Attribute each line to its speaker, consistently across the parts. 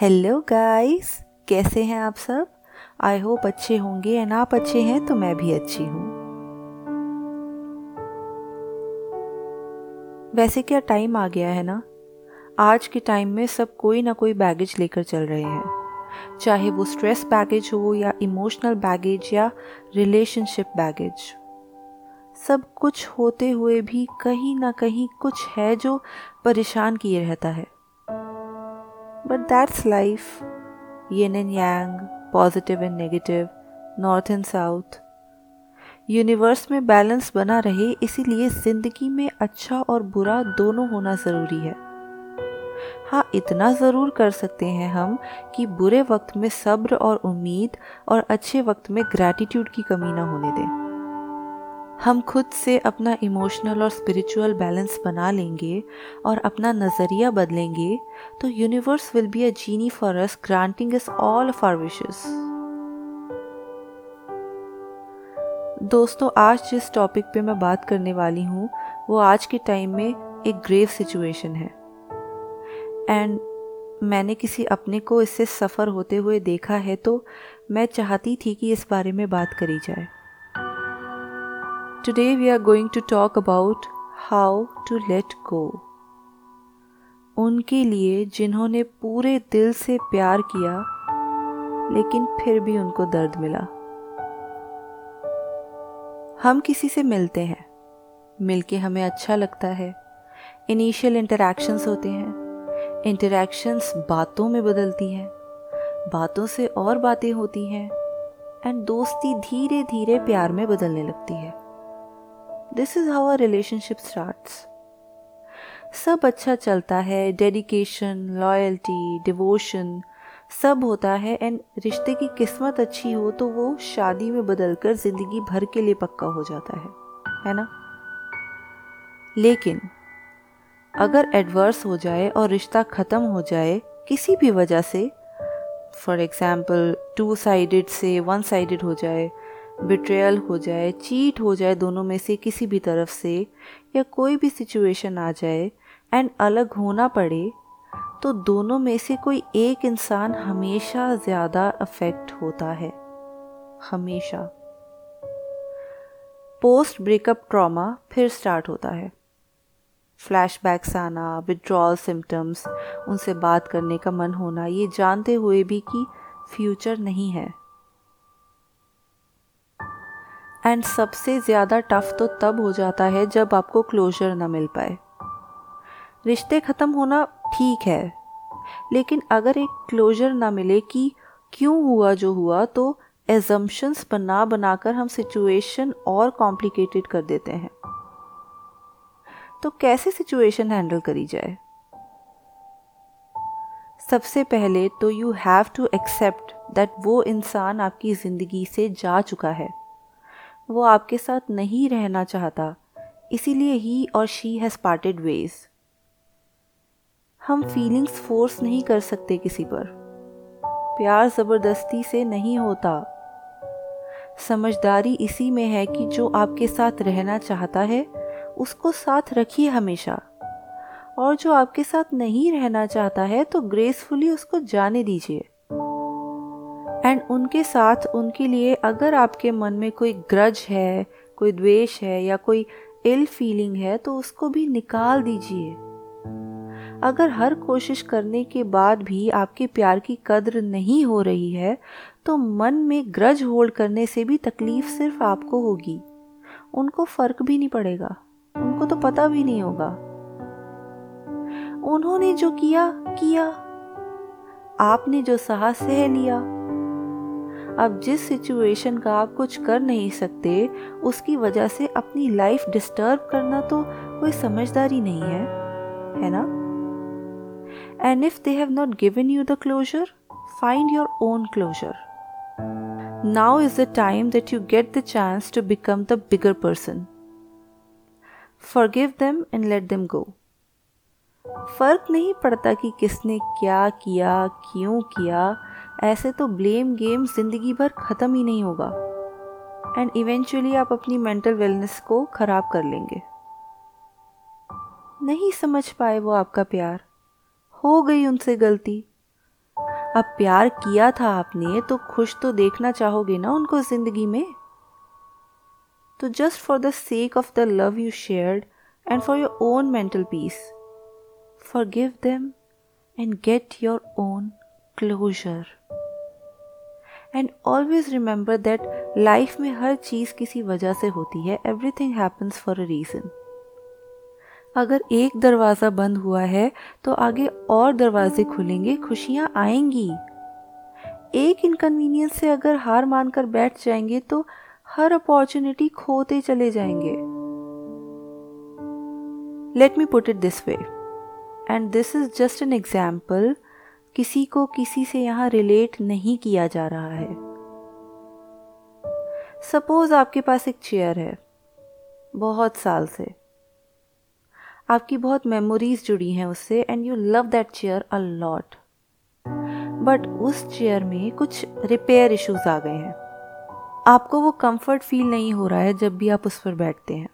Speaker 1: Hello guys कैसे हैं आप सब? आई होप अच्छे होंगे एंड आप अच्छे हैं तो मैं भी अच्छी हूँ। वैसे क्या टाइम आ गया है ना? आज के टाइम में सब कोई ना कोई बैगेज लेकर चल रहे हैं। चाहे वो स्ट्रेस बैगेज हो या इमोशनल बैगेज या रिलेशनशिप बैगेज सब कुछ होते हुए भी कहीं ना कहीं कुछ है जो परेशान किए रहता है। But that's life. Yin and yang, positive and negative north and south universe में बैलेंस बना रहे इसीलिए ज़िंदगी में अच्छा और बुरा दोनों होना ज़रूरी है। हाँ इतना ज़रूर कर सकते हैं हम कि बुरे वक्त में सब्र और उम्मीद और अच्छे वक्त में ग्रैटिट्यूड की कमी ना होने दें। हम खुद से अपना इमोशनल और स्पिरिचुअल बैलेंस बना लेंगे और अपना नज़रिया बदलेंगे तो universe will be a genie for us granting is all of our wishes दोस्तों, आज जिस टॉपिक पे मैं बात करने वाली हूँ, वो आज के टाइम में एक ग्रेव सिचुएशन है। एंड मैंने किसी अपने को इससे सफ़र होते हुए देखा है तो मैं चाहती थी कि इस बारे में बात करी जाए। Today we are going to talk about how to let go. उनके लिए जिन्होंने पूरे दिल से प्यार किया, लेकिन फिर भी उनको दर्द मिला। हम किसी से मिलते हैं, मिलके हमें अच्छा लगता है। इनिशियल इंटरेक्शंस होते हैं। इंटरेक्शंस बातों में बदलती हैं। बातों से और बातें होती हैं। एंड दोस्ती धीरे धीरे प्यार में बदलने लगती है। This is how a relationship starts सब अच्छा चलता है डेडिकेशन लॉयल्टी डिवोशन सब होता है एंड रिश्ते की किस्मत अच्छी हो तो वो शादी में बदलकर ज़िंदगी भर के लिए पक्का हो जाता है है ना? लेकिन अगर एडवर्स हो जाए और रिश्ता ख़त्म हो जाए किसी भी वजह से फॉर एग्ज़ाम्पल टू साइडेड से वन साइडेड हो जाए बिट्रेयल हो जाए चीट हो जाए दोनों में से किसी भी तरफ़ से, या कोई भी सिचुएशन आ जाए एंड अलग होना पड़े तो दोनों में से कोई एक इंसान हमेशा ज़्यादा अफेक्ट होता है। हमेशा। पोस्ट ब्रेकअप ट्रॉमा फिर स्टार्ट होता है। फ्लैशबैक्स आना विड्रॉल सिम्टम्स उनसे बात करने का मन होना, ये जानते हुए भी कि फ्यूचर नहीं है। एंड सबसे ज़्यादा टफ तो तब हो जाता है जब आपको क्लोजर ना मिल पाए। रिश्ते ख़त्म होना ठीक है, लेकिन अगर एक क्लोजर ना मिले कि क्यों हुआ जो हुआ तो एजम्पन्स बना बनाकर हम सिचुएशन और कॉम्प्लिकेटेड कर देते हैं। तो कैसे सिचुएशन हैंडल करी जाए? सबसे पहले तो you have to accept that वो इंसान आपकी ज़िंदगी से जा चुका है। वो आपके साथ नहीं रहना चाहता। इसीलिए ही और शी हैज़ पार्टेड वेज हम फीलिंग्स फोर्स नहीं कर सकते किसी पर। प्यार ज़बरदस्ती से नहीं होता। समझदारी इसी में है कि जो आपके साथ रहना चाहता है, उसको साथ रखिए हमेशा। और जो आपके साथ नहीं रहना चाहता है तो ग्रेसफुली उसको जाने दीजिए। एंड उनके साथ, उनके लिए अगर आपके मन में कोई ग्रज है, कोई द्वेष है या कोई इल फीलिंग है तो उसको भी निकाल दीजिए। अगर हर कोशिश करने के बाद भी आपके प्यार की कद्र नहीं हो रही है तो मन में ग्रज होल्ड करने से भी तकलीफ़ सिर्फ़ आपको होगी। उनको फ़र्क भी नहीं पड़ेगा। उनको तो पता भी नहीं होगा। उन्होंने जो किया किया। आपने जो सहा सह लिया। अब जिस सिचुएशन का आप कुछ कर नहीं सकते, उसकी वजह से अपनी लाइफ डिस्टर्ब करना तो कोई समझदारी नहीं है है ना? And if they have not given you the closure find your own closure now is the time that you get the chance to become the bigger person forgive them and let them go फ़र्क नहीं पड़ता कि किसने क्या किया, क्यों किया ऐसे तो ब्लेम गेम ज़िंदगी भर ख़त्म ही नहीं होगा। एंड इवेंचुअली आप अपनी मेंटल वेलनेस को ख़राब कर लेंगे। नहीं समझ पाए वो आपका प्यार। हो गई उनसे गलती। अब प्यार किया था आपने तो खुश तो देखना चाहोगे ना उनको ज़िंदगी में? तो just for the sake of the love you shared and for your own mental peace forgive them and get your own closure and always remember that life में हर चीज़ किसी वजह से होती है everything happens for a reason अगर एक दरवाज़ा बंद हुआ है तो आगे और दरवाजे खुलेंगे, खुशियाँ आएँगी. एक इनकन्वीनियंस से अगर हार मानकर बैठ जाएँगे तो हर अपॉर्चुनिटी खोते चले जाएँगे. Let me put it this way and this is just an example किसी को किसी से यहाँ रिलेट नहीं किया जा रहा है। सपोज़ आपके पास एक चेयर है, बहुत साल से। आपकी बहुत मेमोरीज जुड़ी हैं उससे and you love that chair a lot but उस चेयर में कुछ रिपेयर इश्यूज़ आ गए हैं। आपको वो कंफर्ट फील नहीं हो रहा है जब भी आप उस पर बैठते हैं।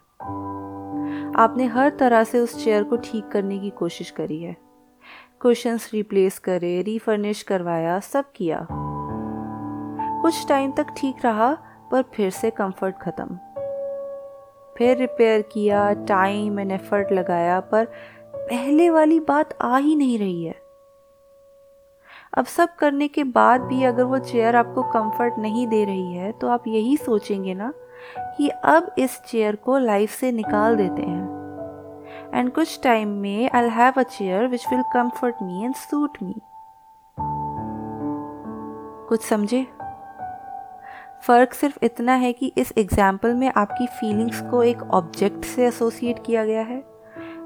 Speaker 1: आपने हर तरह से उस चेयर को ठीक करने की कोशिश करी है। क्वेश्चंस रिप्लेस करे रीफर्निश करवाया, सब किया। कुछ टाइम तक ठीक रहा, पर फिर से कंफर्ट ख़त्म। फिर रिपेयर किया टाइम एंड एफर्ट लगाया, पर पहले वाली बात आ ही नहीं रही है। अब सब करने के बाद भी अगर वो चेयर आपको कंफर्ट नहीं दे रही है तो आप यही सोचेंगे ना कि अब इस चेयर को लाइफ से निकाल देते हैं। एंड कुछ टाइम में I have a chair which will comfort me and suit me कुछ समझे? फ़र्क सिर्फ़ इतना है कि इस एग्ज़ाम्पल में आपकी फीलिंग्स को एक ऑब्जेक्ट से एसोसिएट किया गया है।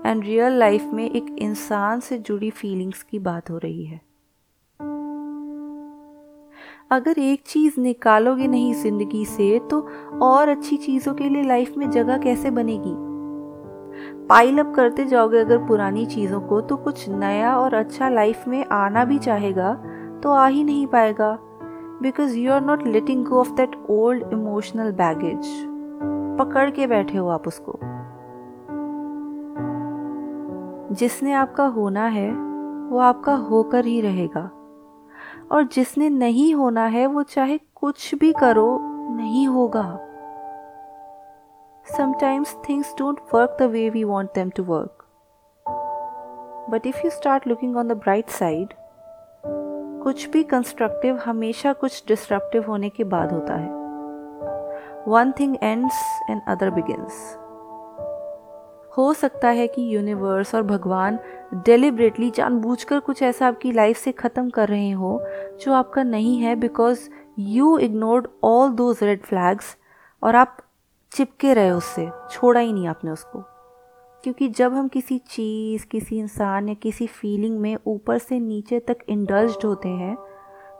Speaker 1: एंड रियल लाइफ में एक इंसान से जुड़ी फीलिंग्स की बात हो रही है। अगर एक चीज़ निकालोगे नहीं ज़िंदगी से तो और अच्छी चीज़ों के लिए लाइफ में जगह कैसे बनेगी? पाइल अप करते जाओगे अगर पुरानी चीज़ों को तो कुछ नया और अच्छा लाइफ में आना भी चाहेगा तो आ ही नहीं पाएगा। Because you are not letting go of that old emotional baggage पकड़ के बैठे हो आप उसको। जिसने आपका होना है, वो आपका होकर ही रहेगा। और जिसने नहीं होना है, वो चाहे कुछ भी करो, नहीं होगा। Sometimes things don't work the way we want them to work but if you start looking on the bright side कुछ भी कंस्ट्रक्टिव हमेशा कुछ डिस्ट्रप्टिव होने के बाद होता है। One thing ends and other begins हो सकता है कि यूनिवर्स और भगवान डेलिब्रेटली जानबूझकर कुछ ऐसा आपकी लाइफ से ख़त्म कर रहे हो, जो आपका नहीं है because you ignored all those red flags और आप चिपके रहे उससे, छोड़ा ही नहीं आपने उसको। क्योंकि जब हम किसी चीज़, किसी इंसान या किसी फीलिंग में ऊपर से नीचे तक इंडल्ज होते हैं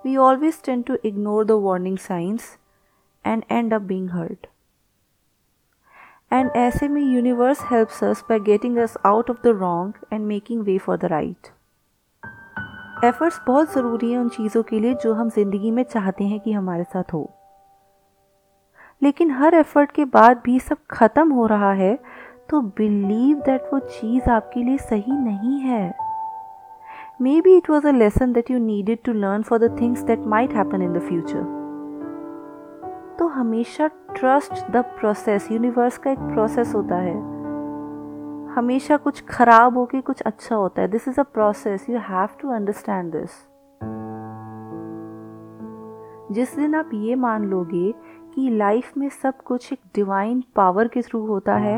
Speaker 1: we always tend to ignore the warning signs and end up being hurt and ऐसे में universe helps us by getting us out of the wrong and making way for the right efforts बहुत ज़रूरी हैं उन चीज़ों के लिए जो हम ज़िंदगी में चाहते हैं कि हमारे साथ हो। लेकिन हर एफर्ट के बाद भी सब खत्म हो रहा है तो बिलीव दैट वो चीज़ आपके लिए सही नहीं है। Maybe it was a lesson that you needed to learn for the things that might happen in the future तो हमेशा ट्रस्ट द प्रोसेस यूनिवर्स का एक प्रोसेस होता है। हमेशा कुछ खराब होके कुछ अच्छा होता है। This is a process you have to understand this जिस दिन आप ये मान लोगे कि लाइफ में सब कुछ एक डिवाइन पावर के थ्रू होता है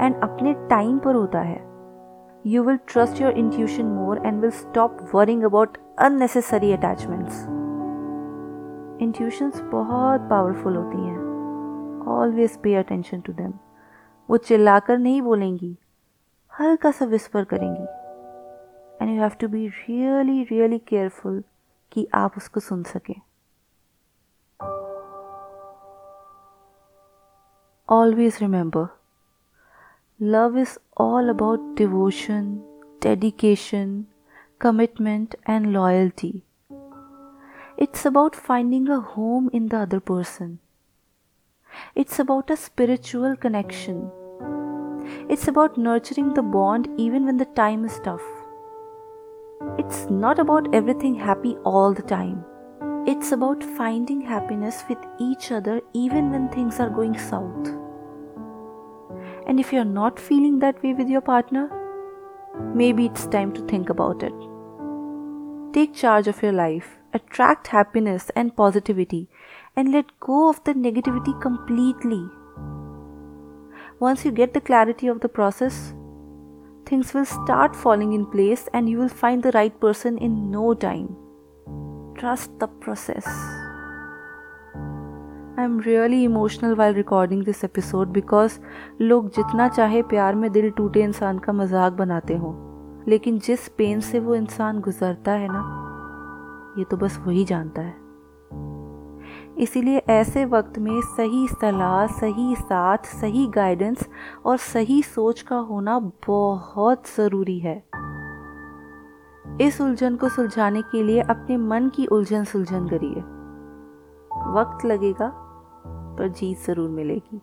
Speaker 1: एंड अपने टाइम पर होता है। You will trust your intuition more and will stop worrying about unnecessary attachments intuitions बहुत पावरफुल होती हैं। Always pay attention to them वो चिल्लाकर नहीं बोलेंगी, हल्का सा विस्पर करेंगी। And you have to be really really careful कि आप उसको सुन सकें। Always remember, love is all about devotion, dedication, commitment, and loyalty. It's about finding a home in the other person. It's about a spiritual connection. It's about nurturing the bond even when the time is tough. It's not about everything happy all the time. It's about finding happiness with each other even when things are going south. And if you're not feeling that way with your partner, maybe it's time to think about it. Take charge of your life, attract happiness and positivity, and let go of the negativity completely. Once you get the clarity of the process, things will start falling in place and you will find the right person in no time. Trust the process. I'm really emotional while recording this episode because लोग जितना चाहे प्यार में दिल टूटे इंसान का मज़ाक बनाते हो, लेकिन जिस पेन से वो इंसान गुजरता है ना, ये तो बस वही जानता है इसीलिए ऐसे वक्त में सही सलाह, सही साथ, सही गाइडेंस और सही सोच का होना बहुत ज़रूरी है इस उलझन को सुलझाने के लिए अपने मन की उलझन सुलझन करिए। वक्त लगेगा, पर जीत ज़रूर मिलेगी।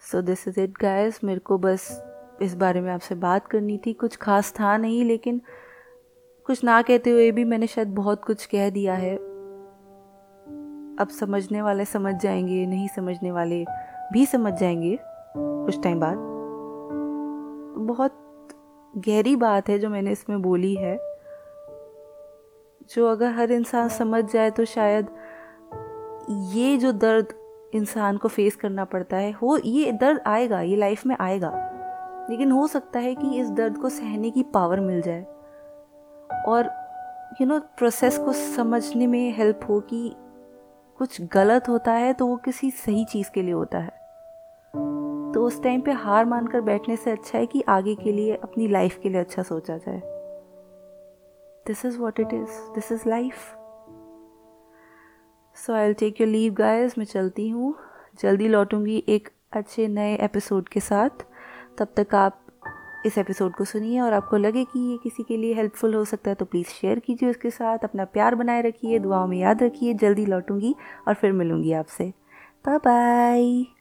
Speaker 1: So this is it guys मेरे को बस इस बारे में आपसे बात करनी थी। कुछ खास था नहीं, लेकिन कुछ ना कहते हुए भी मैंने शायद बहुत कुछ कह दिया है। अब समझने वाले समझ जाएँगे, नहीं समझने वाले भी समझ जाएँगे कुछ टाइम बाद। बहुत गहरी बात है जो मैंने इसमें बोली है। जो अगर हर इंसान समझ जाए तो शायद ये जो दर्द इंसान को फेस करना पड़ता है, हो, ये दर्द आएगा, ये लाइफ में आएगा। लेकिन हो सकता है कि इस दर्द को सहने की पावर मिल जाए। और यू नो प्रोसेस को समझने में हेल्प हो कि कुछ गलत होता है तो वो किसी सही चीज़ के लिए होता है। तो उस टाइम पे हार मानकर बैठने से अच्छा है कि आगे के लिए, अपनी लाइफ के लिए अच्छा सोचा जाए। This is what it is this is life so I take your leave guys मैं चलती हूँ। जल्दी लौटूँगी एक अच्छे नए एपिसोड के साथ। तब तक आप इस एपिसोड को सुनिए और आपको लगे कि ये किसी के लिए हेल्पफुल हो सकता है तो प्लीज़ शेयर कीजिए उसके साथ। अपना प्यार बनाए रखिए, दुआओं में याद रखिए। जल्दी लौटूँगी और फिर मिलूँगी आपसे। Bye bye